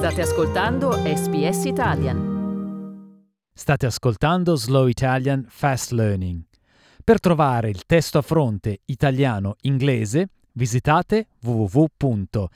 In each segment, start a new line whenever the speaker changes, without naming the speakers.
State ascoltando SBS Italian.
State ascoltando Slow Italian Fast Learning. Per trovare il testo a fronte italiano-inglese visitate www.sbs.com.au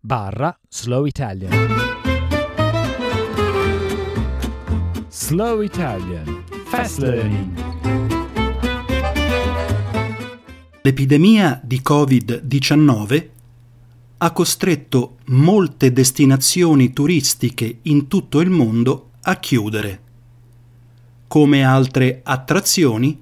barra Slow Italian. Slow Italian Fast Learning.
L'epidemia di Covid-19 ha costretto molte destinazioni turistiche in tutto il mondo a chiudere. Come altre attrazioni,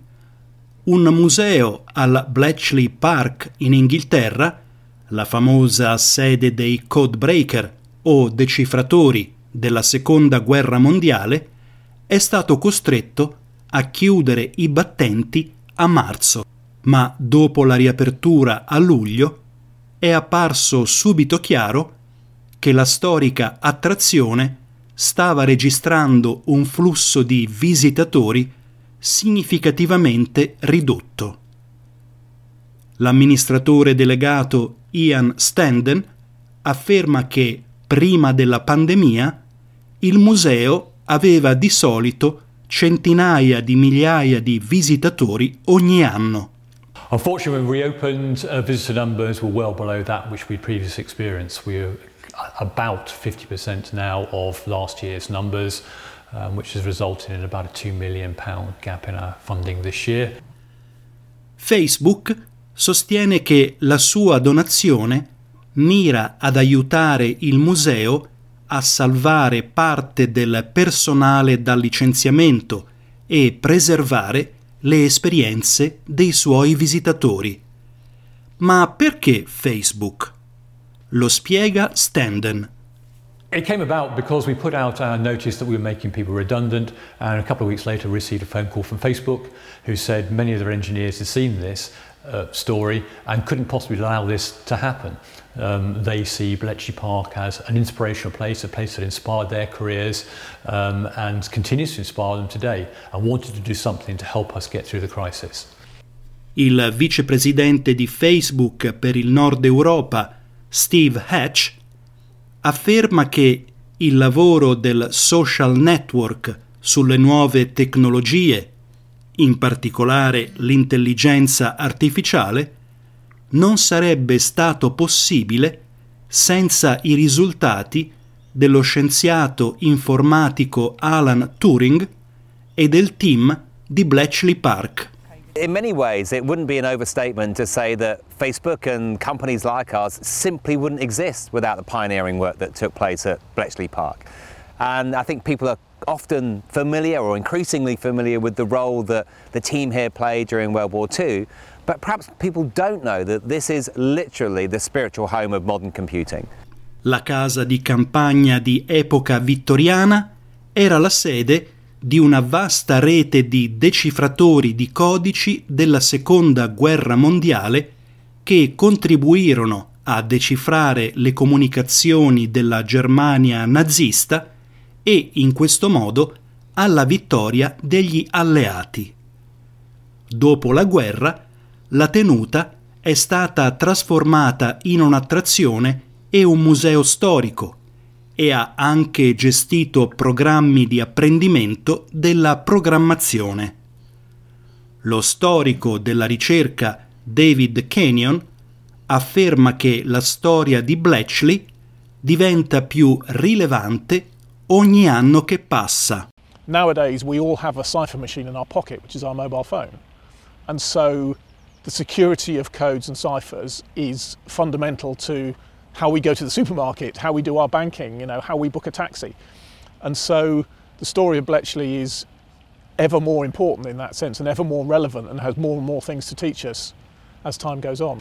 un museo al Bletchley Park in Inghilterra, la famosa sede dei codebreaker o decifratori della Seconda Guerra Mondiale, è stato costretto a chiudere i battenti a marzo, ma dopo la riapertura a luglio è apparso subito chiaro che la storica attrazione stava registrando un flusso di visitatori significativamente ridotto. L'amministratore delegato Ian Standen afferma che prima della pandemia il museo aveva di solito centinaia di migliaia di visitatori ogni anno.
Unfortunately, when we reopened, uh, visitor numbers were well below that which we previously experienced. We're about 50% now of last year's numbers, um, which has resulted in about a £2 million gap in our funding this year.
Facebook sostiene che la sua donazione mira ad aiutare il museo a salvare parte del personale dal licenziamento e preservare le esperienze dei suoi visitatori. Ma perché Facebook? Lo spiega Standen.
It came about because we put out our notice that we were making people redundant, and a couple of weeks later, received a phone call from Facebook who said many of their engineers had seen this uh, story and couldn't possibly allow this to happen. Um, they see Bletchley Park as an inspirational place, a place that inspired their careers um, and continues to inspire them today, and wanted to do something to help us get through the crisis.
Il vicepresidente di Facebook per il Nord Europa, Steve Hatch, afferma che il lavoro del social network sulle nuove tecnologie, in particolare l'intelligenza artificiale, non sarebbe stato possibile senza i risultati dello scienziato informatico Alan Turing e del team di Bletchley Park.
In many ways, it wouldn't be an overstatement to say that Facebook and companies like ours simply wouldn't exist without the pioneering work that took place at Bletchley Park. And I think people are often familiar or increasingly familiar with the role that the team here played during World War II. But perhaps people don't know that this is literally the spiritual home of modern computing.
La casa di campagna di epoca vittoriana era la sede di una vasta rete di decifratori di codici della Seconda Guerra Mondiale che contribuirono a decifrare le comunicazioni della Germania nazista e in questo modo alla vittoria degli alleati. Dopo la guerra, la tenuta è stata trasformata in un'attrazione e un museo storico e ha anche gestito programmi di apprendimento della programmazione. Lo storico della ricerca David Kenyon afferma che la storia di Bletchley diventa più rilevante ogni anno che passa.
Nowadays we all have a cipher machine in our pocket, which is our mobile phone. And so the security of codes and ciphers is fundamental to how we go to the supermarket, how we do our banking, you know, how we book a taxi. And so the story of Bletchley is ever more important in that sense and ever more relevant and has more and more things to teach us as time goes on.